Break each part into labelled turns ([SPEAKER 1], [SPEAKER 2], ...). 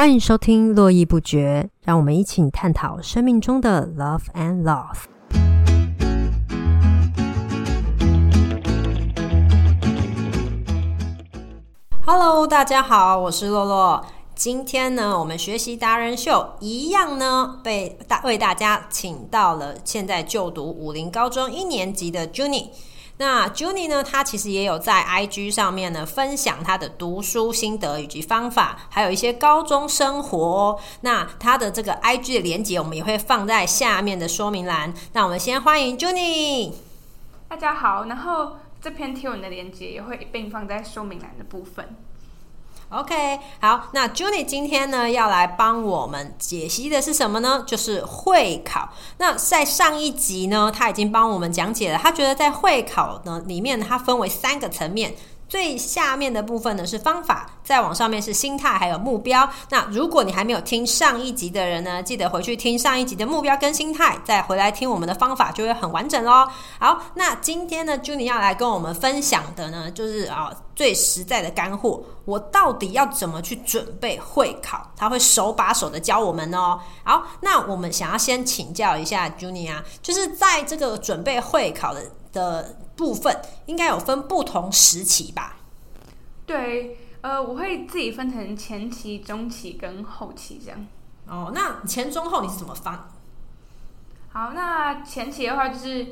[SPEAKER 1] 欢迎收听《络绎不绝》，让我们一起探讨生命中的 love and loss。Hello，大家好，我是洛洛。今天呢，我们学习达人秀一样呢，被大为大家请到了现在就读武林高中一年级的 Junie。那 Juni 呢，他其实也有在 IG 上面呢分享他的读书心得以及方法，还有一些高中生活。那他的这个 IG 的连接，我们也会放在下面的说明栏。那我们先欢迎 Juni。
[SPEAKER 2] 大家好，然后这篇贴文的连接也会一并放在说明栏的部分。
[SPEAKER 1] OK，好，那 Juni 今天呢要来帮我们解析的是什么呢？就是会考。那在上一集呢，他已经帮我们讲解了，他觉得在会考呢里面，它分为三个层面。最下面的部分呢是方法，再往上面是心态，还有目标。那如果你还没有听上一集的人呢，记得回去听上一集的目标跟心态，再回来听我们的方法，就会很完整喽。好，那今天呢，Juni 要来跟我们分享的呢，就是啊最实在的干货，我到底要怎么去准备会考？他会手把手的教我们哦。好，那我们想要先请教一下 Juni 啊，就是在这个准备会考的的。部分应该有分不同时期吧？
[SPEAKER 2] 对，呃，我会自己分成前期、中期跟后期这样。
[SPEAKER 1] 哦，那前中后你是怎么分？
[SPEAKER 2] 好，那前期的话就是。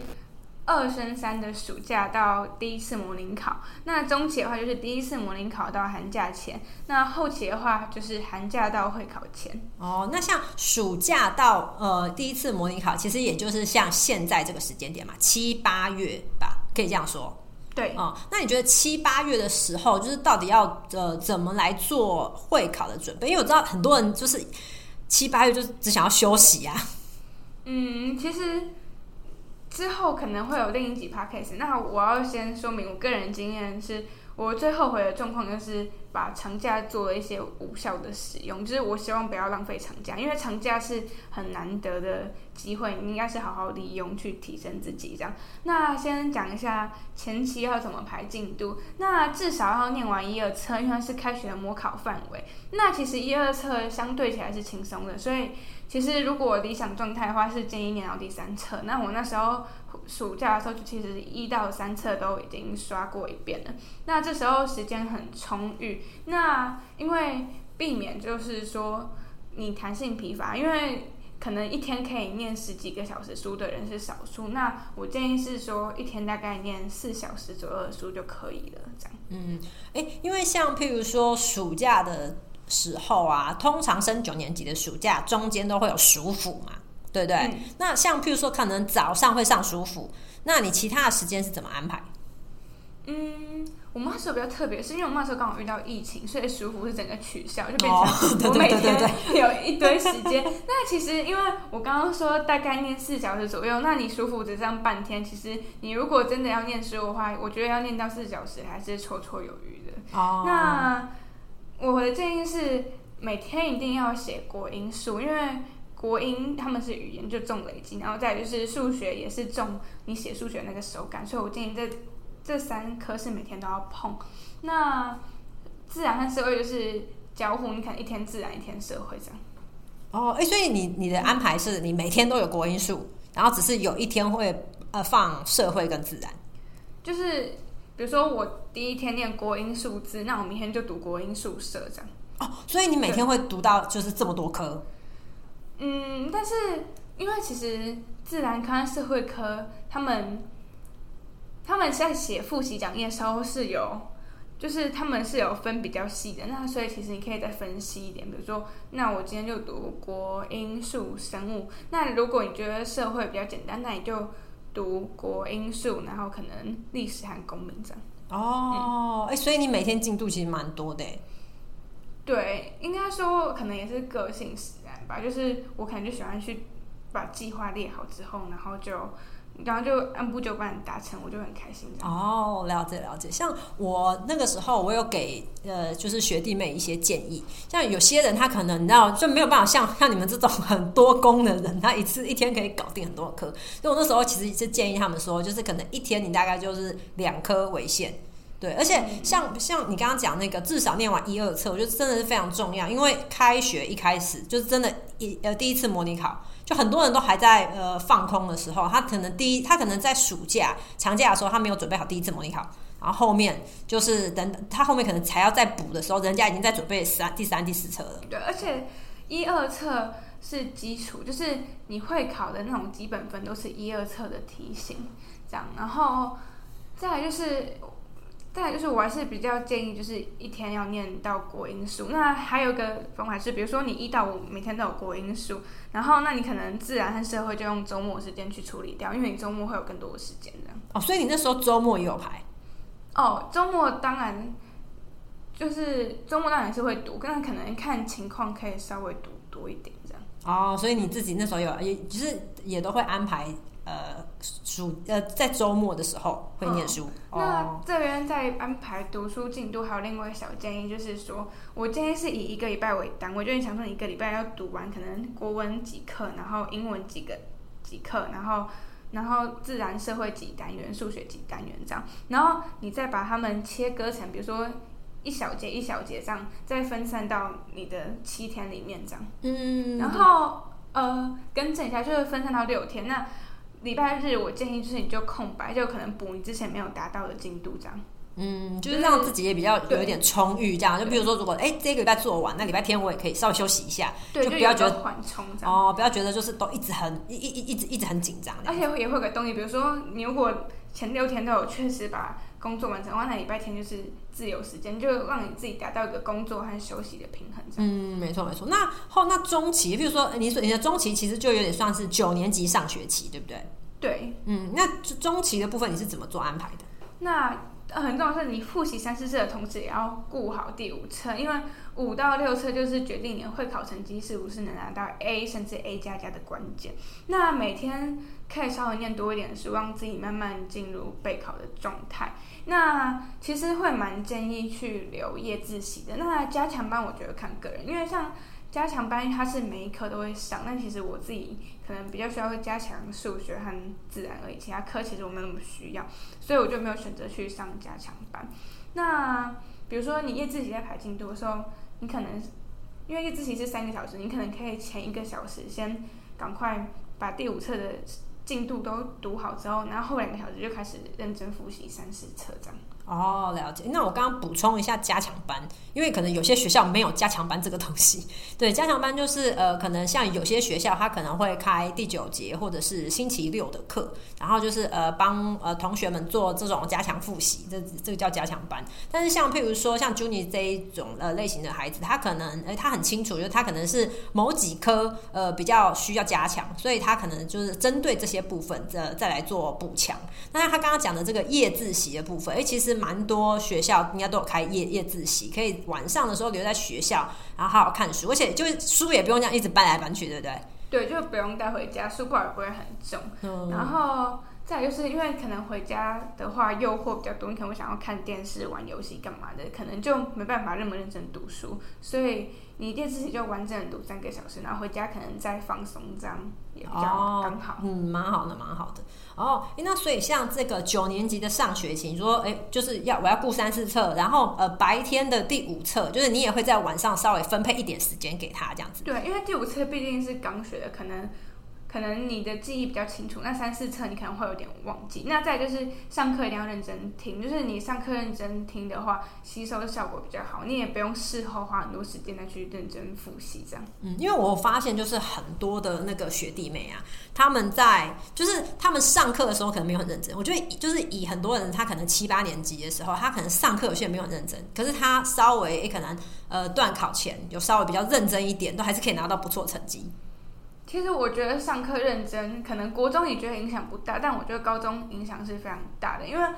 [SPEAKER 2] 二升三的暑假到第一次模拟考，那中期的话就是第一次模拟考到寒假前，那后期的话就是寒假到会考前。
[SPEAKER 1] 哦，那像暑假到呃第一次模拟考，其实也就是像现在这个时间点嘛，七八月吧，可以这样说。
[SPEAKER 2] 对，
[SPEAKER 1] 哦，那你觉得七八月的时候，就是到底要呃怎么来做会考的准备？因为我知道很多人就是七八月就只想要休息呀。
[SPEAKER 2] 嗯，其实。之后可能会有另一集 podcast，那我要先说明我个人经验是，我最后悔的状况就是把长假做了一些无效的使用，就是我希望不要浪费长假，因为长假是很难得的机会，你应该是好好利用去提升自己这样。那先讲一下前期要怎么排进度，那至少要念完一二册，因为是开学模考范围。那其实一二册相对起来是轻松的，所以。其实，如果理想状态的话，是建议念到第三册。那我那时候暑假的时候，就其实一到三册都已经刷过一遍了。那这时候时间很充裕。那因为避免就是说你弹性疲乏，因为可能一天可以念十几个小时书的人是少数。那我建议是说，一天大概念四小时左右的书就可以了。这样。
[SPEAKER 1] 嗯，哎，因为像譬如说暑假的。时候啊，通常升九年级的暑假中间都会有暑辅嘛，对不对？那像譬如说，可能早上会上暑辅，那你其他的时间是怎么安排？
[SPEAKER 2] 嗯，我们那时候比较特别，是因为我们那时候刚好遇到疫情，所以舒服是整个取消，就变成我每天有一堆时间。那其实因为我刚刚说大概念四小时左右，那你舒服只上半天，其实你如果真的要念书的话，我觉得要念到四小时还是绰绰有余的。哦，那。我的建议是每天一定要写国音数，因为国音他们是语言就重累积，然后再就是数学也是重你写数学那个手感，所以我建议这这三科是每天都要碰。那自然和社会就是交互，你可能一天自然一天社会这样。
[SPEAKER 1] 哦，哎，所以你你的安排是你每天都有国音数，然后只是有一天会呃放社会跟自然，
[SPEAKER 2] 就是。比如说我第一天念国音数字，那我明天就读国音数社这样。
[SPEAKER 1] 哦，所以你每天会读到就是这么多科。
[SPEAKER 2] 嗯，但是因为其实自然科、社会科他们他们在写复习讲义的时候是有，就是他们是有分比较细的。那所以其实你可以再分析一点，比如说，那我今天就读国英数生物。那如果你觉得社会比较简单，那你就。读国英数，然后可能历史和公民这样。
[SPEAKER 1] 哦，哎，所以你每天进度其实蛮多的。
[SPEAKER 2] 对，应该说可能也是个性使然吧。就是我可能就喜欢去把计划列好之后，然后就。然后就按部就班达成，我就很开心。
[SPEAKER 1] 哦，了解了解。像我那个时候，我有给呃，就是学弟妹一些建议。像有些人他可能你知道就没有办法像像你们这种很多功的人，他一次一天可以搞定很多科。所以我那时候其实是建议他们说，就是可能一天你大概就是两科为限，对，而且像像你刚刚讲那个，至少念完一二册，我觉得真的是非常重要，因为开学一开始就是真的，一呃第一次模拟考，就很多人都还在呃放空的时候，他可能第一，他可能在暑假长假的时候，他没有准备好第一次模拟考，然后后面就是等他后面可能才要再补的时候，人家已经在准备三、第三、第四册了。
[SPEAKER 2] 对，而且一二册是基础，就是你会考的那种基本分都是一二册的题型，这样，然后再来就是。再来就是，我还是比较建议，就是一天要念到国音数。那还有一个方法是，比如说你一到五每天都有国音数，然后那你可能自然和社会就用周末时间去处理掉，因为你周末会有更多的时间这样。
[SPEAKER 1] 哦，所以你那时候周末也有排？
[SPEAKER 2] 哦，周末当然就是周末当然是会读，但可能看情况可以稍微读多一点这样。
[SPEAKER 1] 哦，所以你自己那时候有，也就是也都会安排。呃，暑呃，在周末的时候会念书。
[SPEAKER 2] 那这边在安排读书进度，还有另外一个小建议，就是说我建议是以一个礼拜为单位，就你想说你一个礼拜要读完，可能国文几课，然后英文几个几课，然后然后自然社会几单元，数学几单元这样，然后你再把它们切割成，比如说一小节一小节这样，再分散到你的七天里面这样。嗯，然后呃，更正一下，就是分散到六天那。礼拜日我建议就是你就空白，就可能补你之前没有达到的进度这样。
[SPEAKER 1] 嗯，就是让自己也比较有一点充裕这样。就比如说，如果哎这个礼拜做完，那礼拜天我也可以稍微休息一下，
[SPEAKER 2] 就
[SPEAKER 1] 不要觉得
[SPEAKER 2] 缓冲这样。
[SPEAKER 1] 哦，不要觉得就是都一直很一一一直一直很紧张。
[SPEAKER 2] 而且也会有个动力，比如说你如果前六天都有确实把工作完成，的话，那礼拜天就是自由时间，就让你自己达到一个工作和休息的平衡。
[SPEAKER 1] 嗯，没错没错。那后那中期，比如说你说你的中期其实就有点算是九年级上学期，对不对？
[SPEAKER 2] 对，
[SPEAKER 1] 嗯，那中期的部分你是怎么做安排的？
[SPEAKER 2] 那很重要是你复习三四次的同时，也要顾好第五册，因为五到六册就是决定你会考成绩是不是能拿到 A 甚至 A 加加的关键。那每天可以稍微念多一点书，让自己慢慢进入备考的状态。那其实会蛮建议去留夜自习的。那加强班我觉得看个人，因为像。加强班它是每一科都会上，但其实我自己可能比较需要加强数学和自然而已，其他科其实我没有那么需要，所以我就没有选择去上加强班。那比如说你夜自习在排进度的时候，你可能因为夜自习是三个小时，你可能可以前一个小时先赶快把第五册的进度都读好之后，然后后两个小时就开始认真复习三四册这样。
[SPEAKER 1] 哦，了解。那我刚刚补充一下加强班，因为可能有些学校没有加强班这个东西。对，加强班就是呃，可能像有些学校他可能会开第九节或者是星期六的课，然后就是呃帮呃同学们做这种加强复习，这这个叫加强班。但是像譬如说像 Juni 这一种呃类型的孩子，他可能呃他很清楚，就是他可能是某几科呃比较需要加强，所以他可能就是针对这些部分再再来做补强。那他刚刚讲的这个夜自习的部分，哎，其实。蛮多学校应该都有开夜夜自习，可以晚上的时候留在学校，然后好好看书，而且就是书也不用这样一直搬来搬去，对不对？
[SPEAKER 2] 对，就不用带回家，书包也不会很重。然后再就是因为可能回家的话诱惑比较多，你可能会想要看电视、玩游戏干嘛的，可能就没办法那么认真读书，所以。你电自习就完整读三个小时，然后回家可能再放松，这样也比较刚好。
[SPEAKER 1] 嗯，蛮好的，蛮好的。哦，那所以像这个九年级的上学期，你说，哎，就是要我要顾三四册，然后呃白天的第五册，就是你也会在晚上稍微分配一点时间给他这样子。
[SPEAKER 2] 对，因为第五册毕竟是刚学的，可能。可能你的记忆比较清楚，那三四册你可能会有点忘记。那再就是上课一定要认真听，就是你上课认真听的话，吸收的效果比较好。你也不用事后花很多时间再去认真复习这样。
[SPEAKER 1] 嗯，因为我发现就是很多的那个学弟妹啊，他们在就是他们上课的时候可能没有很认真。我觉得就是以很多人他可能七八年级的时候，他可能上课有些没有很认真，可是他稍微可能呃断考前有稍微比较认真一点，都还是可以拿到不错成绩。
[SPEAKER 2] 其实我觉得上课认真，可能国中你觉得影响不大，但我觉得高中影响是非常大的。因为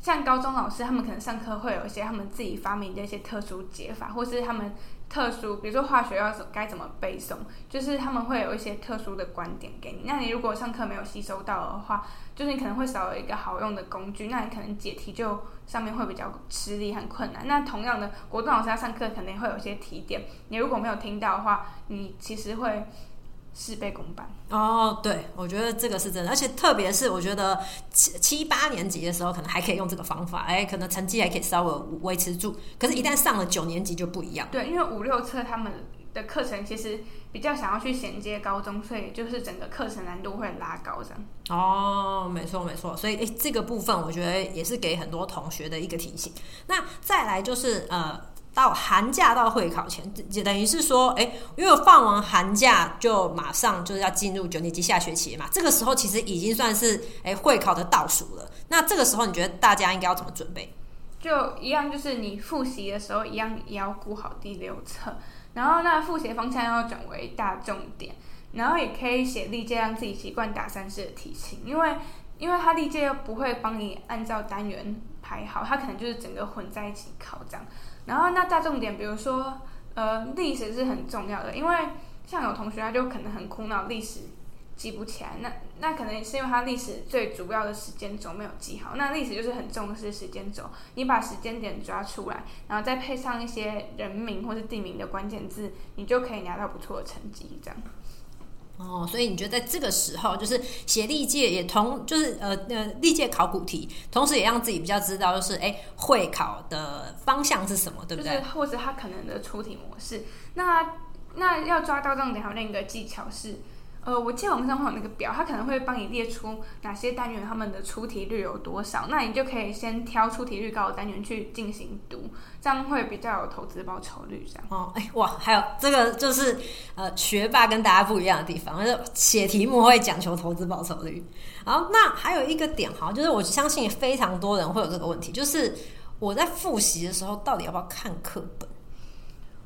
[SPEAKER 2] 像高中老师，他们可能上课会有一些他们自己发明的一些特殊解法，或是他们特殊，比如说化学要怎该怎么背诵，就是他们会有一些特殊的观点给你。那你如果上课没有吸收到的话，就是你可能会少了一个好用的工具，那你可能解题就上面会比较吃力很困难。那同样的，国中老师他上课肯定会有一些提点，你如果没有听到的话，你其实会。事倍功半。
[SPEAKER 1] 哦，对，我觉得这个是真的，而且特别是我觉得七七八年级的时候，可能还可以用这个方法，哎，可能成绩还可以稍微维持住。可是，一旦上了九年级就不一样。
[SPEAKER 2] 对，因为五六册他们的课程其实比较想要去衔接高中，所以就是整个课程难度会拉高这样。
[SPEAKER 1] 哦，没错没错，所以诶，这个部分我觉得也是给很多同学的一个提醒。那再来就是呃。到寒假到会考前，就等于是说，哎，因为放完寒假就马上就是要进入九年级下学期嘛。这个时候其实已经算是哎会考的倒数了。那这个时候你觉得大家应该要怎么准备？
[SPEAKER 2] 就一样，就是你复习的时候一样也要顾好第六册，然后那复习方向要转为大重点，然后也可以写历届让自己习惯打三式的题型，因为因为它历届又不会帮你按照单元排好，它可能就是整个混在一起考这样。然后那大重点，比如说，呃，历史是很重要的，因为像有同学他就可能很苦恼历史记不起来，那那可能是因为他历史最主要的时间轴没有记好。那历史就是很重视时间轴，你把时间点抓出来，然后再配上一些人名或是地名的关键字，你就可以拿到不错的成绩，这样。
[SPEAKER 1] 哦，所以你觉得在这个时候，就是写历届也同，就是呃呃历届考古题，同时也让自己比较知道，就是哎会考的方向是什么，对不对？
[SPEAKER 2] 或者他可能的出题模式。那那要抓到重点，还有另一个技巧是。呃，我记得网上会有那个表，它可能会帮你列出哪些单元他们的出题率有多少，那你就可以先挑出题率高的单元去进行读，这样会比较有投资报酬率。这样
[SPEAKER 1] 哦，哎哇，还有这个就是呃，学霸跟大家不一样的地方，就是写题目会讲求投资报酬率。好，那还有一个点哈，就是我相信非常多人会有这个问题，就是我在复习的时候到底要不要看课本？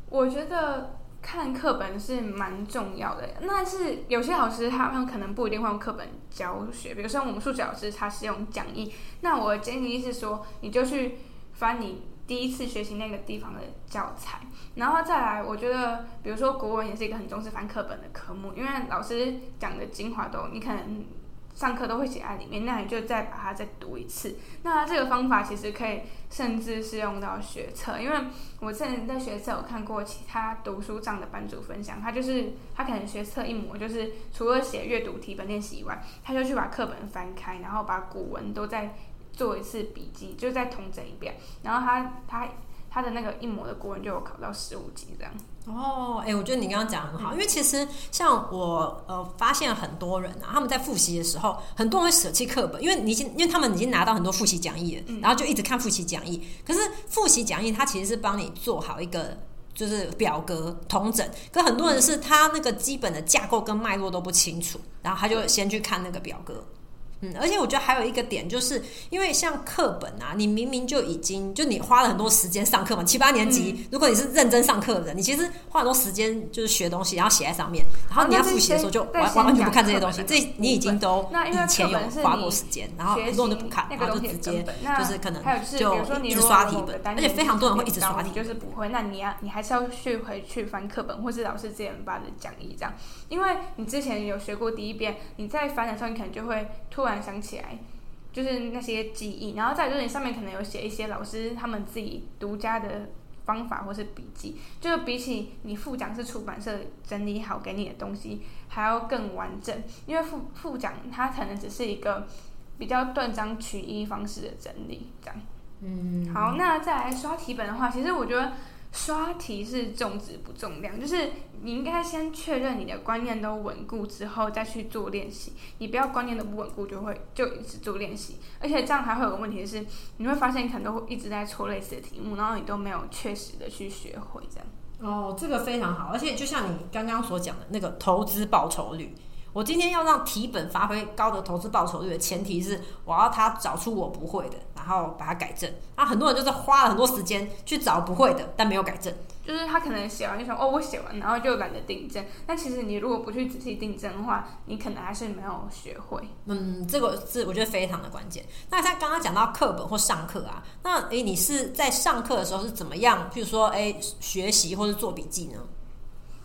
[SPEAKER 2] 我觉得。看课本是蛮重要的，那是有些老师他们可能不一定会用课本教学，比如说我们数学老师他是用讲义。那我建议是说，你就去翻你第一次学习那个地方的教材，然后再来，我觉得比如说国文也是一个很重视翻课本的科目，因为老师讲的精华都你可能。上课都会写在里面，那你就再把它再读一次。那这个方法其实可以甚至是用到学测，因为我之前在学测有看过其他读书上的班主分享，他就是他可能学测一模就是除了写阅读题本练习以外，他就去把课本翻开，然后把古文都再做一次笔记，就再统整一遍，然后他他他的那个一模的国文就有考到十五级这样。
[SPEAKER 1] 哦，哎，我觉得你刚刚讲很好，因为其实像我呃发现很多人啊，他们在复习的时候，很多人会舍弃课本，因为你已经因为他们已经拿到很多复习讲义了，然后就一直看复习讲义。可是复习讲义它其实是帮你做好一个就是表格同整，可很多人是他那个基本的架构跟脉络都不清楚，然后他就先去看那个表格。嗯，而且我觉得还有一个点，就是因为像课本啊，你明明就已经就你花了很多时间上课嘛，七八年级，如果你是认真上课的人，你其实花很多时间就是学东西，然后写在上面，然后你要复习的时候就完完全不看这些东西，这你已经都。以前有花过时间，然后很多人都不看，然后就直接就是可能就一直刷题本，而且非常多人会一直刷题，
[SPEAKER 2] 就是不会，那你要你还是要去回去翻课本，或是老师之前发的讲义这样，因为你之前有学过第一遍，你在翻的时候你可能就会突然。突然想起来，就是那些记忆，然后再就是你上面可能有写一些老师他们自己独家的方法或是笔记，就比起你副讲是出版社整理好给你的东西还要更完整，因为副副讲它可能只是一个比较断章取义方式的整理，这样。嗯，好，那再来刷题本的话，其实我觉得。刷题是重质不重量，就是你应该先确认你的观念都稳固之后再去做练习。你不要观念都不稳固就会就一直做练习，而且这样还会有个问题是，你会发现你可能都会一直在错类似的题目，然后你都没有确实的去学会这样。
[SPEAKER 1] 哦，这个非常好，而且就像你刚刚所讲的那个投资报酬率。我今天要让题本发挥高的投资报酬率的前提是，我要他找出我不会的，然后把它改正。那很多人就是花了很多时间去找不会的，但没有改正。
[SPEAKER 2] 就是他可能写完就说哦，我写完，然后就懒得订正。但其实你如果不去仔细订正的话，你可能还是没有学会。
[SPEAKER 1] 嗯，这个是我觉得非常的关键。那他刚刚讲到课本或上课啊，那诶，你是在上课的时候是怎么样？譬如说，诶，学习或者做笔记呢？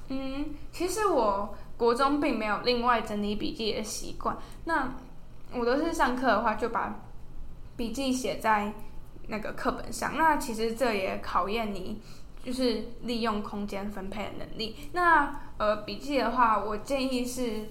[SPEAKER 2] 嗯，其实我。国中并没有另外整理笔记的习惯，那我都是上课的话就把笔记写在那个课本上。那其实这也考验你就是利用空间分配的能力。那呃，笔记的话，我建议是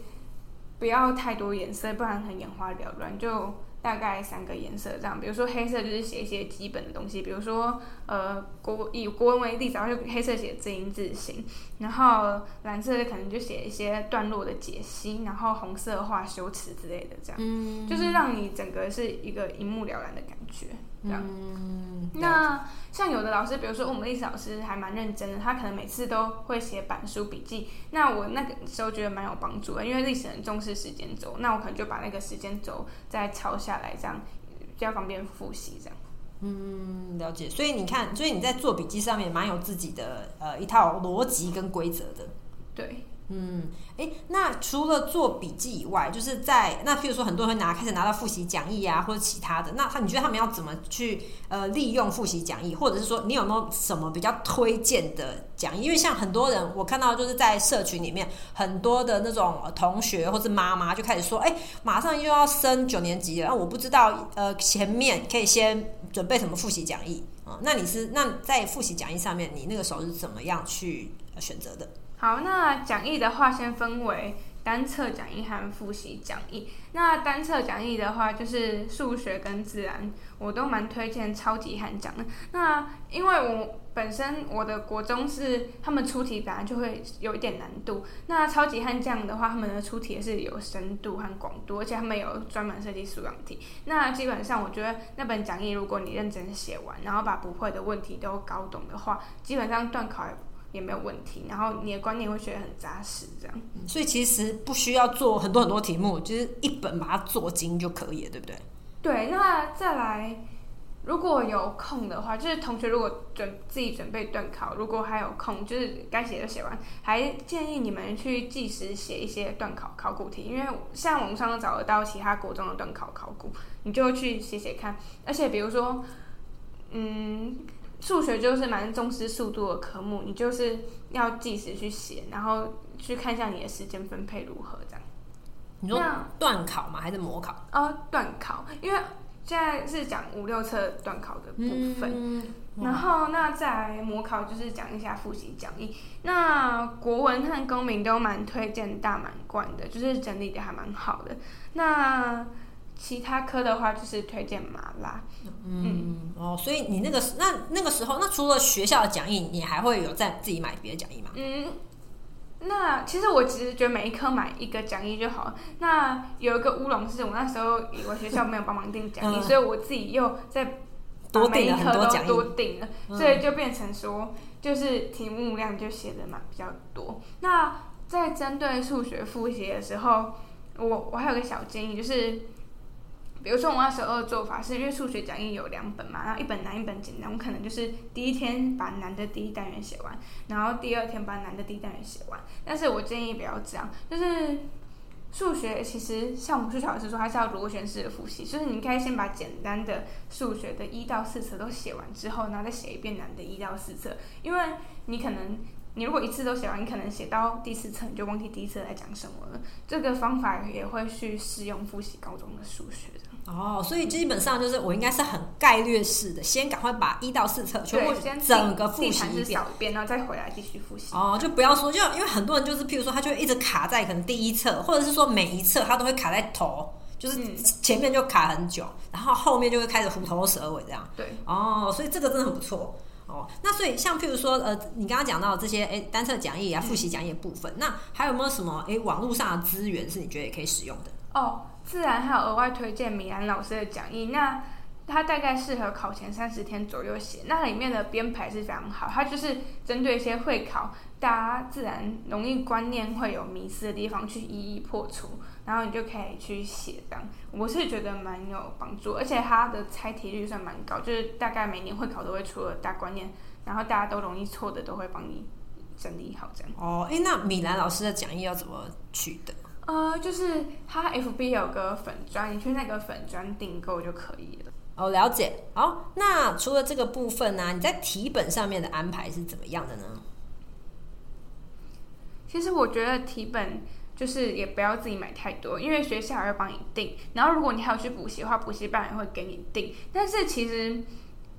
[SPEAKER 2] 不要太多颜色，不然很眼花缭乱。就大概三个颜色这样，比如说黑色就是写一些基本的东西，比如说呃国以国文为例子，然后就黑色写字音字形，然后蓝色可能就写一些段落的解析，然后红色画修辞之类的，这样，
[SPEAKER 1] 嗯，
[SPEAKER 2] 就是让你整个是一个一目了然的感觉。这样，
[SPEAKER 1] 嗯，
[SPEAKER 2] 那像有的老师，比如说我们历史老师还蛮认真的，他可能每次都会写板书笔记。那我那个时候觉得蛮有帮助的，因为历史很重视时间轴，那我可能就把那个时间轴再抄下来，这样比较方便复习。这样，
[SPEAKER 1] 嗯，了解。所以你看，所以你在做笔记上面蛮有自己的呃一套逻辑跟规则的。
[SPEAKER 2] 对。
[SPEAKER 1] 嗯，哎，那除了做笔记以外，就是在那，譬如说很多人会拿开始拿到复习讲义啊，或者其他的，那他你觉得他们要怎么去呃利用复习讲义，或者是说你有没有什么比较推荐的讲义？因为像很多人我看到就是在社群里面很多的那种同学或是妈妈就开始说，哎，马上又要升九年级了，那我不知道呃前面可以先准备什么复习讲义啊？那你是那在复习讲义上面，你那个时候是怎么样去选择的？
[SPEAKER 2] 好，那讲义的话，先分为单册讲义和复习讲义。那单册讲义的话，就是数学跟自然，我都蛮推荐超级悍讲的。那因为我本身我的国中是他们出题本来就会有一点难度，那超级悍将的话，他们的出题也是有深度和广度，而且他们有专门设计素养题。那基本上我觉得那本讲义，如果你认真写完，然后把不会的问题都搞懂的话，基本上段考。没有问题，然后你的观念会学得很扎实，这样。
[SPEAKER 1] 所以其实不需要做很多很多题目，就是一本把它做精就可以了，对不对？
[SPEAKER 2] 对，那再来，如果有空的话，就是同学如果准自己准备段考，如果还有空，就是该写就写完，还建议你们去计时写一些段考考古题，因为像网上找得到其他国中的段考考古，你就去写写看。而且比如说，嗯。数学就是蛮重视速度的科目，你就是要计时去写，然后去看一下你的时间分配如何这样。
[SPEAKER 1] 你说段考吗？还是模考？
[SPEAKER 2] 哦，断考，因为现在是讲五六册断考的部分，然后那再模考就是讲一下复习讲义。那国文和公民都蛮推荐大满贯的，就是整理的还蛮好的。那其他科的话，就是推荐麻辣。
[SPEAKER 1] 嗯哦，所以你那个那那个时候，那除了学校的讲义，你还会有在自己买别的讲义吗？
[SPEAKER 2] 嗯，那其实我其实觉得每一科买一个讲义就好。那有一个乌龙是我那时候我学校没有帮忙订讲义，所以我自己又在
[SPEAKER 1] 多订
[SPEAKER 2] 了
[SPEAKER 1] 很多讲义，
[SPEAKER 2] 多订了，所以就变成说，就是题目量就写的嘛比较多。那在针对数学复习的时候，我我还有个小建议，就是。比如说我那时候的做法是因为数学讲义有两本嘛，然后一本难一本简单，我可能就是第一天把难的第一单元写完，然后第二天把难的第一单元写完。但是我建议不要这样，就是数学其实像我们数学老师说，它是要螺旋式的复习，就是你应该先把简单的数学的一到四册都写完之后，然后再写一遍难的一到四册，因为你可能。你如果一次都写完，你可能写到第四册你就忘记第一次在讲什么了。这个方法也会去适用复习高中的数学。
[SPEAKER 1] 哦，所以基本上就是我应该是很概率式的，先赶快把一到四册全部整个复习
[SPEAKER 2] 一遍，然后再回来继续复习。
[SPEAKER 1] 哦，就不要说，就因为很多人就是，譬如说，他就会一直卡在可能第一册，或者是说每一册他都会卡在头，就是前面就卡很久，然后后面就会开始虎头蛇尾这样。
[SPEAKER 2] 对。
[SPEAKER 1] 哦，所以这个真的很不错。哦，那所以像譬如说，呃，你刚刚讲到这些，哎，单册讲义啊，复习讲义部分，那还有没有什么，哎，网络上的资源是你觉得也可以使用的？
[SPEAKER 2] 哦，自然还有额外推荐米兰老师的讲义，那它大概适合考前三十天左右写，那里面的编排是非常好，它就是针对一些会考大家自然容易观念会有迷失的地方去一一破除。然后你就可以去写，这样我是觉得蛮有帮助，而且它的猜题率算蛮高，就是大概每年会考都会出了大观念，然后大家都容易错的都会帮你整理好这样。
[SPEAKER 1] 哦，哎，那米兰老师的讲义要怎么取得？
[SPEAKER 2] 呃，就是他 FB 有个粉砖，你去那个粉砖订购就可以了。
[SPEAKER 1] 哦，了解。好，那除了这个部分呢，你在题本上面的安排是怎么样的呢？
[SPEAKER 2] 其实我觉得题本。就是也不要自己买太多，因为学校还会帮你订。然后如果你还有去补习的话，补习班也会给你订。但是其实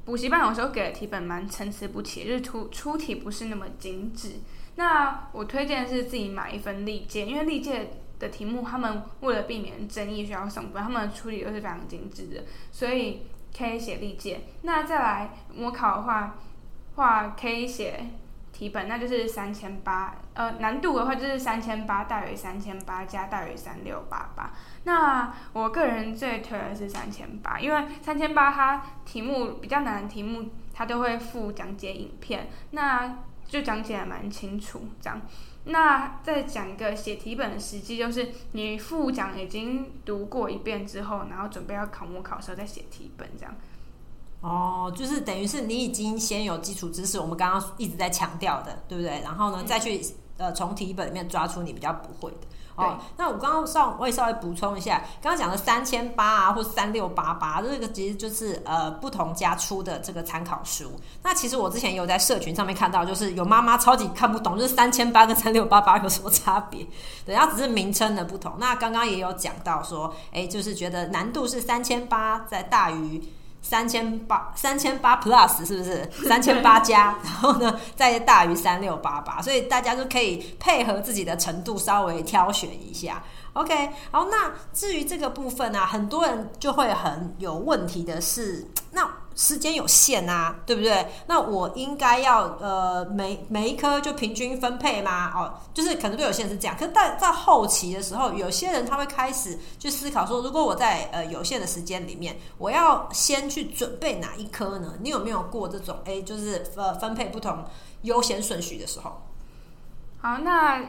[SPEAKER 2] 补习班有时候给的题本蛮参差不齐，就是出出题不是那么精致。那我推荐是自己买一份历届，因为历届的题目他们为了避免争议需要送分，他们的处理都是非常精致的，所以可以写历届。那再来模考的话，话可以写题本，那就是三千八，呃，难度的话就是三千八大于三千八加大于三六八八。那我个人最推的是三千八，因为三千八它题目比较难的题目，它都会附讲解影片，那就讲解还蛮清楚。这样，那再讲一个写题本的时机，就是你复讲已经读过一遍之后，然后准备要考模考时候再写题本，这样。
[SPEAKER 1] 哦，就是等于是你已经先有基础知识，我们刚刚一直在强调的，对不对？然后呢，再去呃从题本里面抓出你比较不会的。哦，那我刚刚上我也稍微补充一下，刚刚讲的三千八啊，或三六八八，这个其实就是呃不同家出的这个参考书。那其实我之前有在社群上面看到，就是有妈妈超级看不懂，就是三千八跟三六八八有什么差别？对，它只是名称的不同。那刚刚也有讲到说，哎，就是觉得难度是三千八在大于。三千八，三千八 plus 是不是？三千八加，然后呢，再大于三六八八，所以大家就可以配合自己的程度稍微挑选一下。OK，好，那至于这个部分啊，很多人就会很有问题的是，那。时间有限啊，对不对？那我应该要呃每每一科就平均分配吗？哦，就是可能对有些人是这样，可是在在后期的时候，有些人他会开始去思考说，如果我在呃有限的时间里面，我要先去准备哪一科呢？你有没有过这种哎，就是呃分配不同优先顺序的时候？
[SPEAKER 2] 好，那。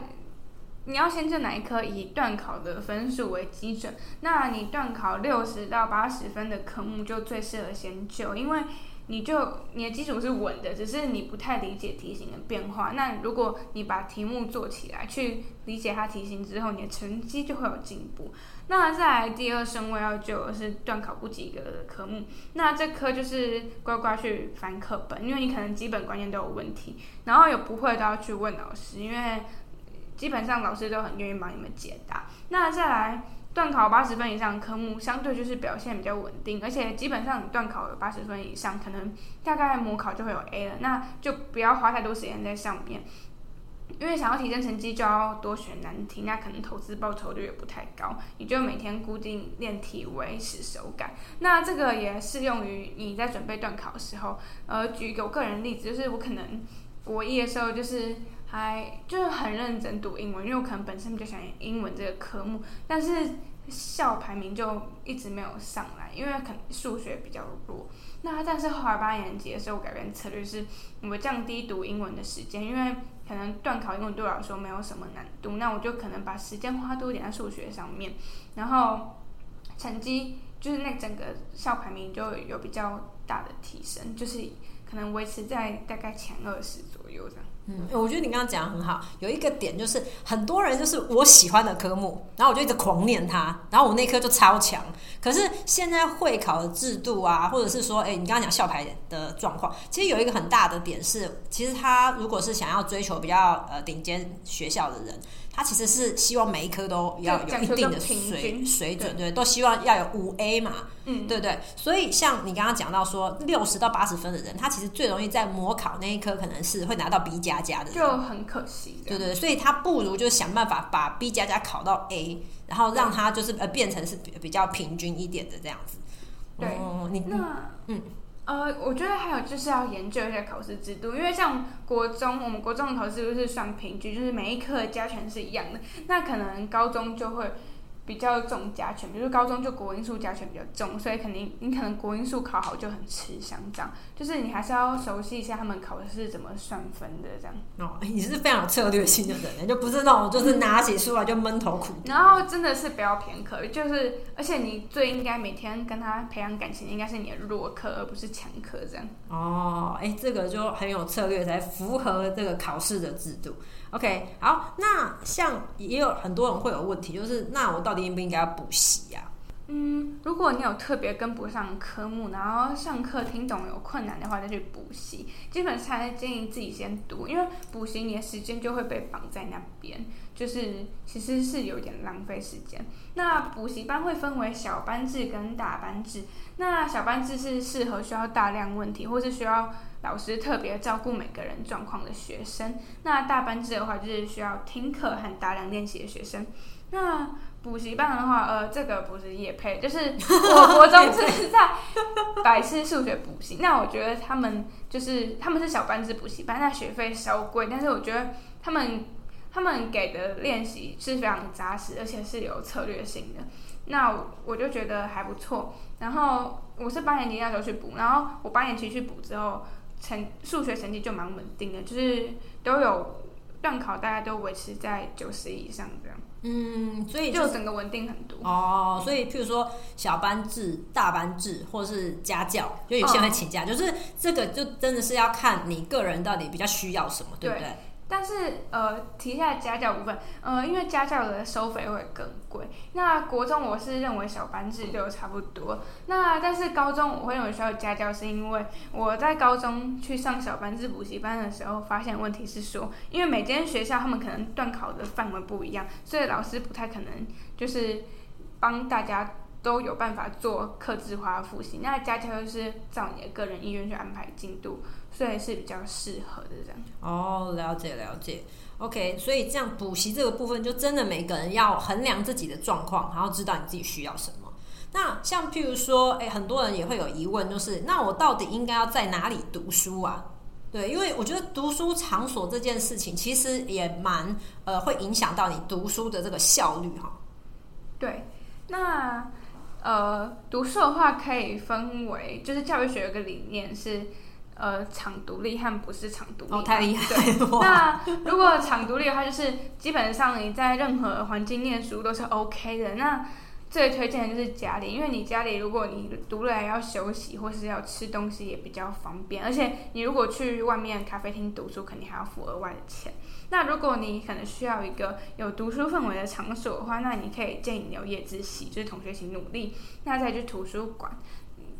[SPEAKER 2] 你要先这哪一科？以段考的分数为基准，那你段考六十到八十分的科目就最适合先就，因为你就你的基础是稳的，只是你不太理解题型的变化。那如果你把题目做起来，去理解它题型之后，你的成绩就会有进步。那再来第二顺位要就的是段考不及格的科目，那这科就是乖乖去翻课本，因为你可能基本观念都有问题，然后有不会都要去问老师，因为。基本上老师都很愿意帮你们解答。那再来，段考八十分以上的科目，相对就是表现比较稳定，而且基本上你段考有八十分以上，可能大概模考就会有 A 了，那就不要花太多时间在上面。因为想要提升成绩，就要多选难题，那可能投资报酬率也不太高。你就每天固定练题，维持手感。那这个也适用于你在准备段考的时候。呃，举一个我个人例子，就是我可能国一的时候就是。还就是很认真读英文，因为我可能本身比较喜欢英文这个科目，但是校排名就一直没有上来，因为可能数学比较弱。那但是后来八年级的时候，我改变策略是，我降低读英文的时间，因为可能段考英文对我来说没有什么难度，那我就可能把时间花多一点在数学上面，然后成绩就是那整个校排名就有比较大的提升，就是可能维持在大概前二十左右这样。
[SPEAKER 1] 嗯，我觉得你刚刚讲的很好，有一个点就是很多人就是我喜欢的科目，然后我就一直狂念它，然后我那科就超强。可是现在会考的制度啊，或者是说，哎，你刚刚讲校牌的状况，其实有一个很大的点是，其实他如果是想要追求比较呃顶尖学校的人。他其实是希望每一科都要有一定的水水准，对，都希望要有五 A 嘛，嗯，对不对？所以像你刚刚讲到说六十到八十分的人，他其实最容易在模考那一科可能是会拿到 B 加加的，
[SPEAKER 2] 就很可惜。
[SPEAKER 1] 对对，所以他不如就想办法把 B 加加考到 A，然后让他就是呃变成是比较平均一点的这样子。
[SPEAKER 2] 对，你那嗯。呃，我觉得还有就是要研究一下考试制度，因为像国中，我们国中的考试都是算平均，就是每一科的加权是一样的，那可能高中就会。比较重加权，比如高中就国音数加权比较重，所以肯定你可能国音数考好就很吃香，这样就是你还是要熟悉一下他们考试是怎么算分的，这样。
[SPEAKER 1] 哦，你是非常有策略性的人，就不是那种就是拿起书来就闷头苦。
[SPEAKER 2] 然后真的是不要偏科，就是而且你最应该每天跟他培养感情，应该是你的弱科而不是强科，这样。
[SPEAKER 1] 哦，哎，这个就很有策略，才符合这个考试的制度。OK，好，那像也有很多人会有问题，就是那我到底应不应该要补习呀？
[SPEAKER 2] 嗯，如果你有特别跟不上科目，然后上课听懂有困难的话，再去补习。基本上建议自己先读，因为补习你的时间就会被绑在那边，就是其实是有点浪费时间。那补习班会分为小班制跟大班制。那小班制是适合需要大量问题，或是需要老师特别照顾每个人状况的学生。那大班制的话，就是需要听课和大量练习的学生。那补习班的话，呃，这个不是也配，就是我 国中是在百思数学补习。那我觉得他们就是他们是小班制补习班，那学费稍贵，但是我觉得他们他们给的练习是非常扎实，而且是有策略性的。那我就觉得还不错。然后我是八年级那时候去补，然后我八年级去补之后，成数学成绩就蛮稳定的，就是都有段考，大概都维持在九十以上这样。
[SPEAKER 1] 嗯，所以
[SPEAKER 2] 就整个稳定很多
[SPEAKER 1] 哦。所以，譬如说小班制、大班制，或者是家教，就有些人会请假，就是这个就真的是要看你个人到底比较需要什么，对不对？
[SPEAKER 2] 但是呃，提一下家教部分，呃，因为家教的收费会更贵。那国中我是认为小班制就差不多。那但是高中我会认为需要家教，是因为我在高中去上小班制补习班的时候，发现问题是说，因为每间学校他们可能断考的范围不一样，所以老师不太可能就是帮大家都有办法做克制化复习。那家教就是照你的个人意愿去安排进度。所以是比较适合的这样
[SPEAKER 1] 哦，了解了解，OK，所以这样补习这个部分，就真的每个人要衡量自己的状况，然后知道你自己需要什么。那像譬如说，哎，很多人也会有疑问，就是那我到底应该要在哪里读书啊？对，因为我觉得读书场所这件事情，其实也蛮呃，会影响到你读书的这个效率哈。
[SPEAKER 2] 对，那呃，读书的话可以分为，就是教育学有个理念是。呃，场独立和不是场独立，
[SPEAKER 1] 哦，太厉害。
[SPEAKER 2] 对，那如果场独立的话，就是基本上你在任何环境念书都是 OK 的。那最推荐的就是家里，因为你家里如果你读了要休息或是要吃东西也比较方便，而且你如果去外面咖啡厅读书，肯定还要付额外的钱。那如果你可能需要一个有读书氛围的场所的话，那你可以建议留夜自习，就是同学一起努力，那再去图书馆。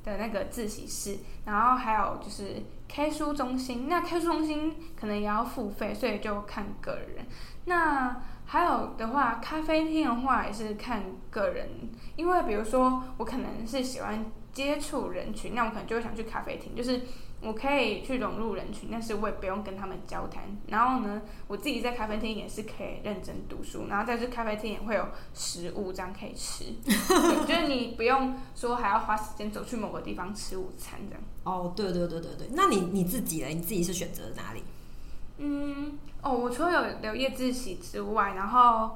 [SPEAKER 2] 的那个自习室，然后还有就是开书中心，那开书中心可能也要付费，所以就看个人。那还有的话，咖啡厅的话也是看个人，因为比如说我可能是喜欢接触人群，那我可能就会想去咖啡厅，就是。我可以去融入人群，但是我也不用跟他们交谈。然后呢，我自己在咖啡厅也是可以认真读书。然后在这咖啡厅也会有食物这样可以吃，就是你不用说还要花时间走去某个地方吃午餐这样。
[SPEAKER 1] 哦，对对对对对，那你你自己呢？你自己是选择哪里？
[SPEAKER 2] 嗯，哦，我除了有留夜自习之外，然后。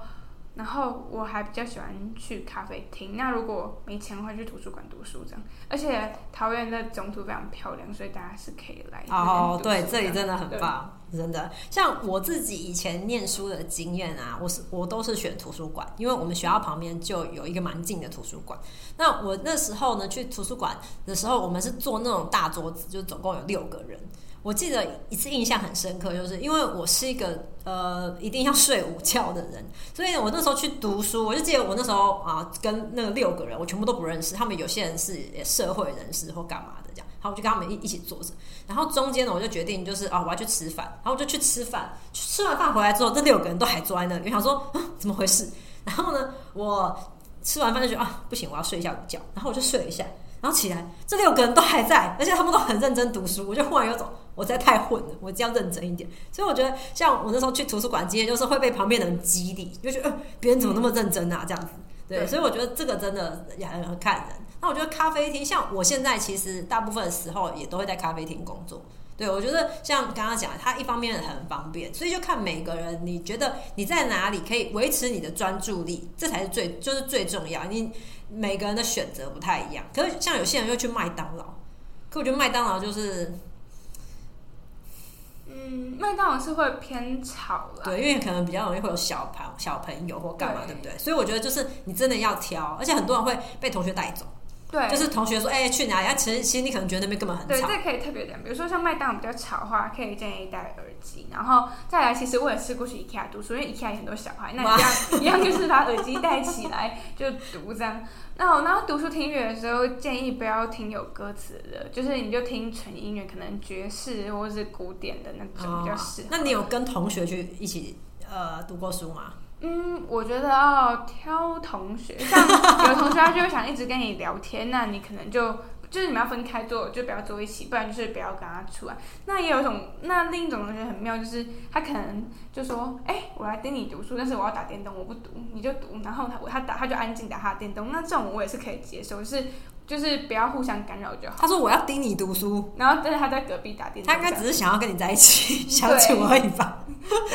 [SPEAKER 2] 然后我还比较喜欢去咖啡厅。那如果没钱的话，去图书馆读书这样。而且桃园的总图非常漂亮，所以大家是可以来。哦，
[SPEAKER 1] 对，这里真的很棒，真的。像我自己以前念书的经验啊，我是我都是选图书馆，因为我们学校旁边就有一个蛮近的图书馆。那我那时候呢，去图书馆的时候，我们是坐那种大桌子，就总共有六个人。我记得一次印象很深刻，就是因为我是一个呃一定要睡午觉的人，所以我那时候去读书，我就记得我那时候啊跟那个六个人，我全部都不认识，他们有些人是社会人士或干嘛的这样，好，我就跟他们一一起坐着，然后中间呢我就决定就是啊我要去吃饭，然后我就去吃饭，吃完饭回来之后，这六个人都还坐在那里，我想说啊怎么回事？然后呢我吃完饭就觉得啊不行，我要睡一下午觉，然后我就睡一下。然后起来，这六个人都还在，而且他们都很认真读书。我就忽然有种，我实在太混了，我这样认真一点。所以我觉得，像我那时候去图书馆，经验就是会被旁边的人激励，就觉得别人怎么那么认真啊，这样子。对，所以我觉得这个真的也很看人。那我觉得咖啡厅，像我现在其实大部分的时候也都会在咖啡厅工作。对，我觉得像刚刚讲，它一方面很方便，所以就看每个人，你觉得你在哪里可以维持你的专注力，这才是最就是最重要。你。每个人的选择不太一样，可是像有些人又去麦当劳，可我觉得麦当劳就是，
[SPEAKER 2] 嗯，麦当劳是会偏吵
[SPEAKER 1] 的，对，因为可能比较容易会有小朋小朋友或干嘛，对不对？所以我觉得就是你真的要挑，而且很多人会被同学带走，
[SPEAKER 2] 对，
[SPEAKER 1] 就是同学说，哎、去哪里？啊，其实其实你可能觉得那边根本很
[SPEAKER 2] 对，
[SPEAKER 1] 吵
[SPEAKER 2] 这。可以特别点，比如说像麦当劳比较吵的话，可以建议戴耳机。然后再来，其实我也试过去 IKEA 读书，因为 IKEA 有很多小孩，那一样一样就是把耳机戴起来就读这样。那我然后读书听音乐的时候，建议不要听有歌词的，就是你就听纯音乐，可能爵士或者是古典的那种比较适合。
[SPEAKER 1] 哦那你有跟同学去一起呃读过书吗？
[SPEAKER 2] 嗯，我觉得哦挑同学，像有同学他就会想一直跟你聊天，那你可能就就是你们要分开坐，就不要坐一起，不然就是不要跟他出来。那也有一种，那另一种同学很妙，就是他可能就说，哎、我来盯你读书，但是我要打电动，我不读，你就读，然后他他打他就安静打他的电动，那这种我也是可以接受，就是就是不要互相干扰就好。
[SPEAKER 1] 他说我要盯你读书，
[SPEAKER 2] 然后但是他在隔壁打电话，
[SPEAKER 1] 他应该只是想要跟你在一起相处而已吧，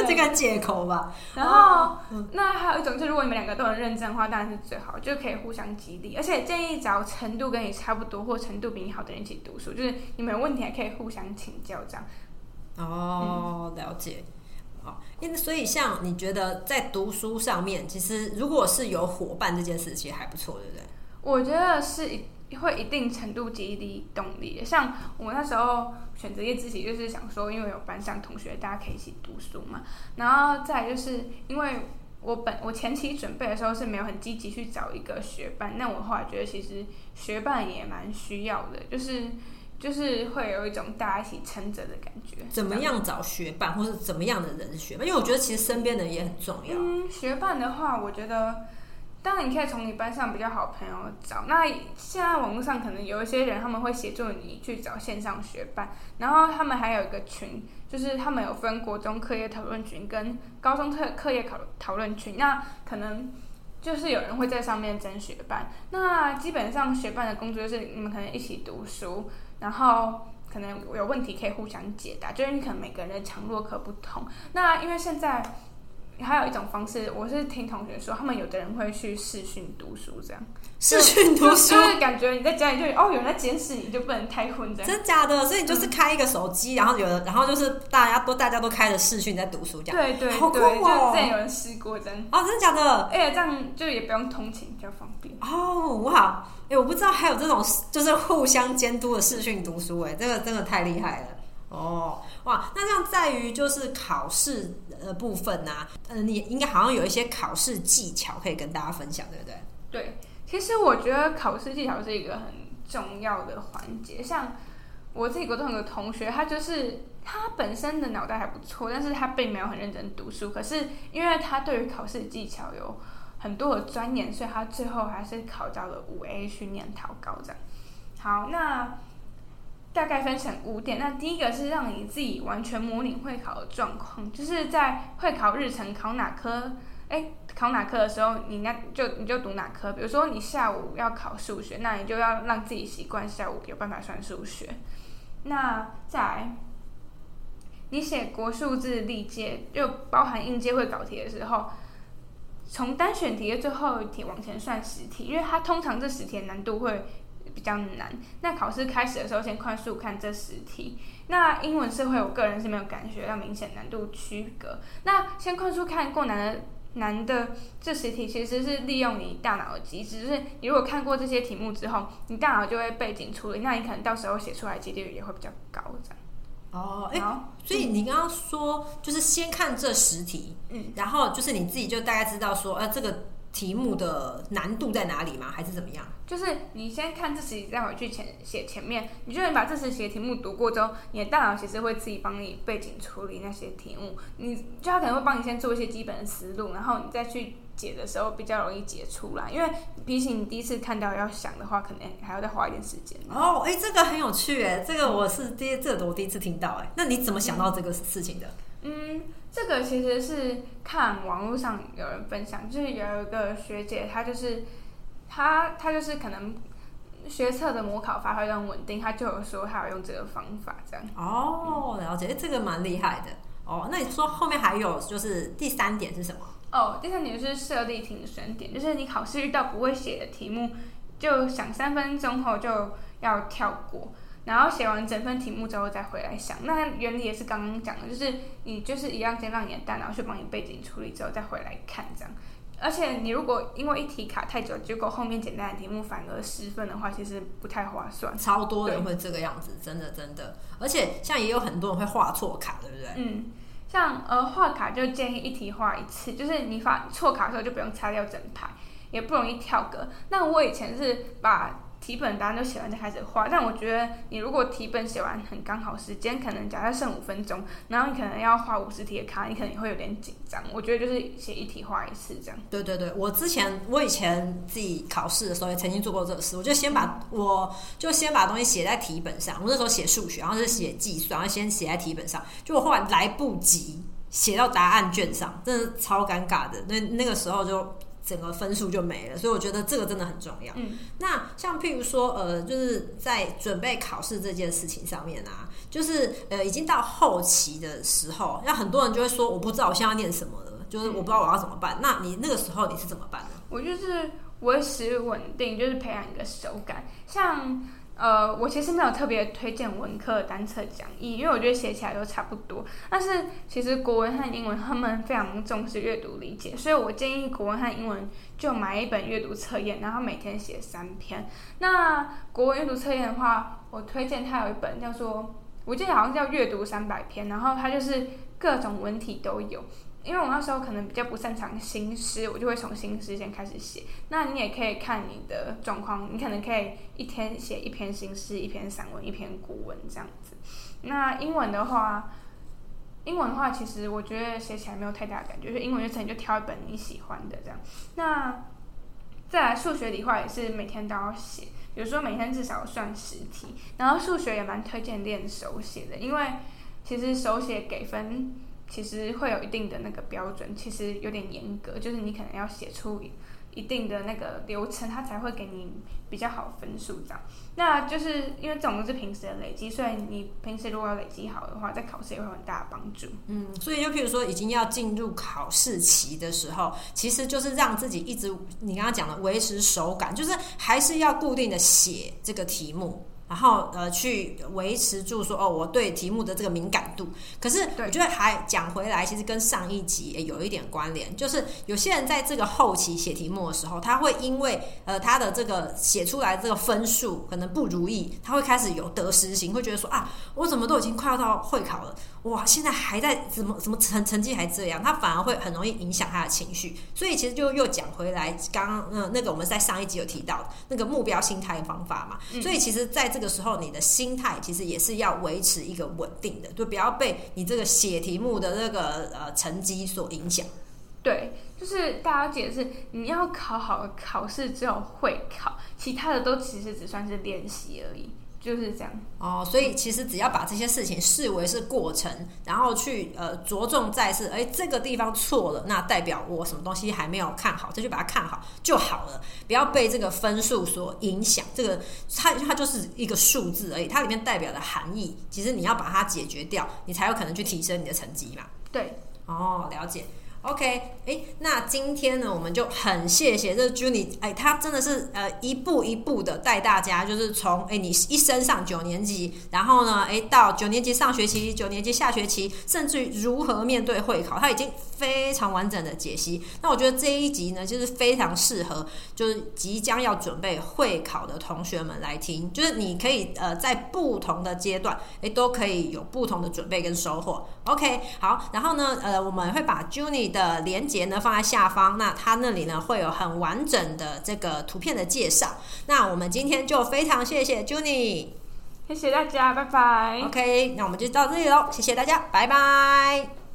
[SPEAKER 1] 这个借口吧。
[SPEAKER 2] 然后，那还有一种就是，如果你们两个都很认真的话，当然是最好，就可以互相激励。而且建议找程度跟你差不多或程度比你好的人一起读书，就是你们有问题还可以互相请教这样。
[SPEAKER 1] 哦，了解。哦，因为所以像你觉得在读书上面，其实如果是有伙伴这件事，其实还不错，对不对？
[SPEAKER 2] 我觉得是一会一定程度激励动力。像我那时候选择业自习，就是想说，因为有班上同学，大家可以一起读书嘛。然后再就是因为我本我前期准备的时候是没有很积极去找一个学伴，那我后来觉得其实学伴也蛮需要的，就是就是会有一种大家一起撑着的感觉。
[SPEAKER 1] 怎么样找学伴，或是怎么样的人是学伴？因为我觉得其实身边的人也很重要。
[SPEAKER 2] 嗯，学伴的话，我觉得，当然你可以从你班上比较好朋友找。那现在网络上可能有一些人，他们会协助你去找线上学伴，然后他们还有一个群，就是他们有分国中课业讨论群跟高中课课业讨讨论群。那可能就是有人会在上面争学伴。那基本上学伴的工作就是你们可能一起读书，然后。可能有问题可以互相解答，就是你可能每个人的强弱可不同。那因为现在还有一种方式，我是听同学说，他们有的人会去视讯读书，这样
[SPEAKER 1] 视讯读书
[SPEAKER 2] 就，是感觉你在家里就哦，有人在监视你，就不能太混这样。
[SPEAKER 1] 真假的？所以你就是开一个手机，然后有的，然后就是大家都大家都开着视讯在读书这样。
[SPEAKER 2] 对对
[SPEAKER 1] 好酷
[SPEAKER 2] 对，
[SPEAKER 1] 哦
[SPEAKER 2] 就之前有人试过这样，
[SPEAKER 1] 哦，真的假的？
[SPEAKER 2] 而且这样就也不用通勤，比较方便。
[SPEAKER 1] 哦，哇！哎、我不知道还有这种就是互相监督的视讯读书，哎，这个真的太厉害了。哦，哇！那这样在于就是考试呃部分呐、呃，你应该好像有一些考试技巧可以跟大家分享，对不对？
[SPEAKER 2] 对，其实我觉得考试技巧是一个很重要的环节。像我自己国中有个同学，他就是他本身的脑袋还不错，但是他并没有很认真读书。可是因为他对于考试技巧有很多的钻研，所以他最后还是考到了五 A 训练考高这样。好，那大概分成五点。那第一个是让你自己完全模拟会考的状况，就是在会考日程考哪科，哎，考哪科的时候，你那就你就读哪科。比如说你下午要考数学，那你就要让自己习惯下午有办法算数学。那再来，你写国数字历届，就包含应届会考题的时候，从单选题的最后一题往前算十题，因为它通常这十题难度会比较难。那考试开始的时候，先快速看这十题。那英文社会，我个人是没有感觉到明显难度区隔。那先快速看过难的难的这十题，其实是利用你大脑的机制，就是你如果看过这些题目之后，你大脑就会背景处理，那你可能到时候写出来几率也会比较高。这样。
[SPEAKER 1] 哦，哎、
[SPEAKER 2] 好，
[SPEAKER 1] 所以你刚刚说就是先看这十题，
[SPEAKER 2] 嗯，
[SPEAKER 1] 然后就是你自己就大概知道说，呃，这个题目的难度在哪里吗？还是怎么样？
[SPEAKER 2] 就是你先看这十题，再回去前写前面，你就能把这十题的题目读过之后，你的大脑其实会自己帮你背景处理那些题目，你就它可能会帮你先做一些基本的思路，然后你再去解的时候比较容易解出来，因为比起你第一次看到要想的话，可能还要再花一点时间。
[SPEAKER 1] 哦，哎、这个很有趣，哎，这个我是第这个我第一次听到，哎，那你怎么想到这个事情的？
[SPEAKER 2] 嗯，这个其实是看网络上有人分享，就是有一个学姐，她就是她她就是可能学测的模考发挥得很稳定，她就有说她有用这个方法这样。
[SPEAKER 1] 哦，了解，诶这个蛮厉害的。哦，那你说后面还有就是第三点是什么？
[SPEAKER 2] 哦，第三点是设立停损点，就是你考试遇到不会写的题目，就想三分钟后就要跳过，然后写完整份题目之后再回来想。那原理也是刚刚讲的，就是你就是一样先让你的大脑去帮你背景处理之后再回来看这样。而且你如果因为一题卡太久，结果后面简单的题目反而失分的话，其实不太划算。
[SPEAKER 1] 超多人会这个样子，真的真的。而且像也有很多人会画错卡，对不对？
[SPEAKER 2] 嗯，像呃画卡就建议一题画一次，就是你发错卡的时候就不用擦掉整排，也不容易跳格。那我以前是把题本答案都写完就开始画，但我觉得你如果题本写完很刚好，时间可能假设剩五分钟，然后你可能要画五十题的卡，你可能会有点紧张。我觉得就是写一题画一次这样。
[SPEAKER 1] 对对对，我之前我以前自己考试的时候也曾经做过这个事，我就先把我就先把东西写在题本上。我那时候写数学，然后是写计算，然后先写在题本上，就我后来来不及写到答案卷上，真的超尴尬的。那那个时候就。整个分数就没了，所以我觉得这个真的很重要。
[SPEAKER 2] 嗯，
[SPEAKER 1] 那像譬如说，呃，就是在准备考试这件事情上面啊，就是呃，已经到后期的时候，那很多人就会说，我不知道我现在要念什么了，就是我不知道我要怎么办。那你那个时候你是怎么办呢？
[SPEAKER 2] 我就是维持稳定，就是培养一个手感，像。呃，我其实没有特别推荐文科的单册讲义，因为我觉得写起来都差不多。但是其实国文和英文他们非常重视阅读理解，所以我建议国文和英文就买一本阅读测验，然后每天写三篇。那国文阅读测验的话，我推荐它有一本叫做，我记得好像叫阅读三百篇，然后它就是各种文体都有。因为我那时候可能比较不擅长新诗，我就会从新诗先开始写。那你也可以看你的状况，你可能可以一天写一篇新诗、一篇散文、一篇古文这样子。那英文的话，英文的话，其实我觉得写起来没有太大的感觉，就是英文就你就挑一本你喜欢的这样。那再来数学、理化也是每天都要写，比如说每天至少算十题。然后数学也蛮推荐练手写的，因为其实手写给分。其实会有一定的那个标准，其实有点严格，就是你可能要写出一定的那个流程，它才会给你比较好分数这样。那就是因为这种是平时的累积，所以你平时如果要累积好的话，在考试也会有很大的帮助。
[SPEAKER 1] 嗯，所以就譬如说已经要进入考试期的时候，其实就是让自己一直你刚刚讲的维持手感，就是还是要固定的写这个题目。然后呃，去维持住说哦，我对题目的这个敏感度。可是我觉得还讲回来，其实跟上一集也有一点关联，就是有些人在这个后期写题目的时候，他会因为呃他的这个写出来这个分数可能不如意，他会开始有得失心，会觉得说啊，我怎么都已经快要到会考了，哇，现在还在怎么怎么成成绩还这样，他反而会很容易影响他的情绪。所以其实就又讲回来，刚刚嗯那个我们在上一集有提到那个目标心态的方法嘛，所以其实在。这个时候，你的心态其实也是要维持一个稳定的，就不要被你这个写题目的那个呃成绩所影响。
[SPEAKER 2] 对，就是大家解释，你要考好考试只有会考，其他的都其实只算是练习而已。就是这样
[SPEAKER 1] 哦，所以其实只要把这些事情视为是过程，然后去呃着重在是，哎，这个地方错了，那代表我什么东西还没有看好，再去把它看好就好了，不要被这个分数所影响。这个它它就是一个数字而已，它里面代表的含义，其实你要把它解决掉，你才有可能去提升你的成绩嘛。
[SPEAKER 2] 对，
[SPEAKER 1] 哦，了解。OK，哎，那今天呢，我们就很谢谢这 Juni，哎，他真的是呃一步一步的带大家，就是从哎你一升上九年级，然后呢，哎到九年级上学期、九年级下学期，甚至于如何面对会考，他已经非常完整的解析。那我觉得这一集呢，就是非常适合就是即将要准备会考的同学们来听，就是你可以呃在不同的阶段，哎都可以有不同的准备跟收获。OK，好，然后呢，呃，我们会把 Juni 的连接呢放在下方，那它那里呢会有很完整的这个图片的介绍。那我们今天就非常谢谢 Juni，
[SPEAKER 2] 谢谢大家，拜拜。
[SPEAKER 1] OK，那我们就到这里喽，谢谢大家，拜拜。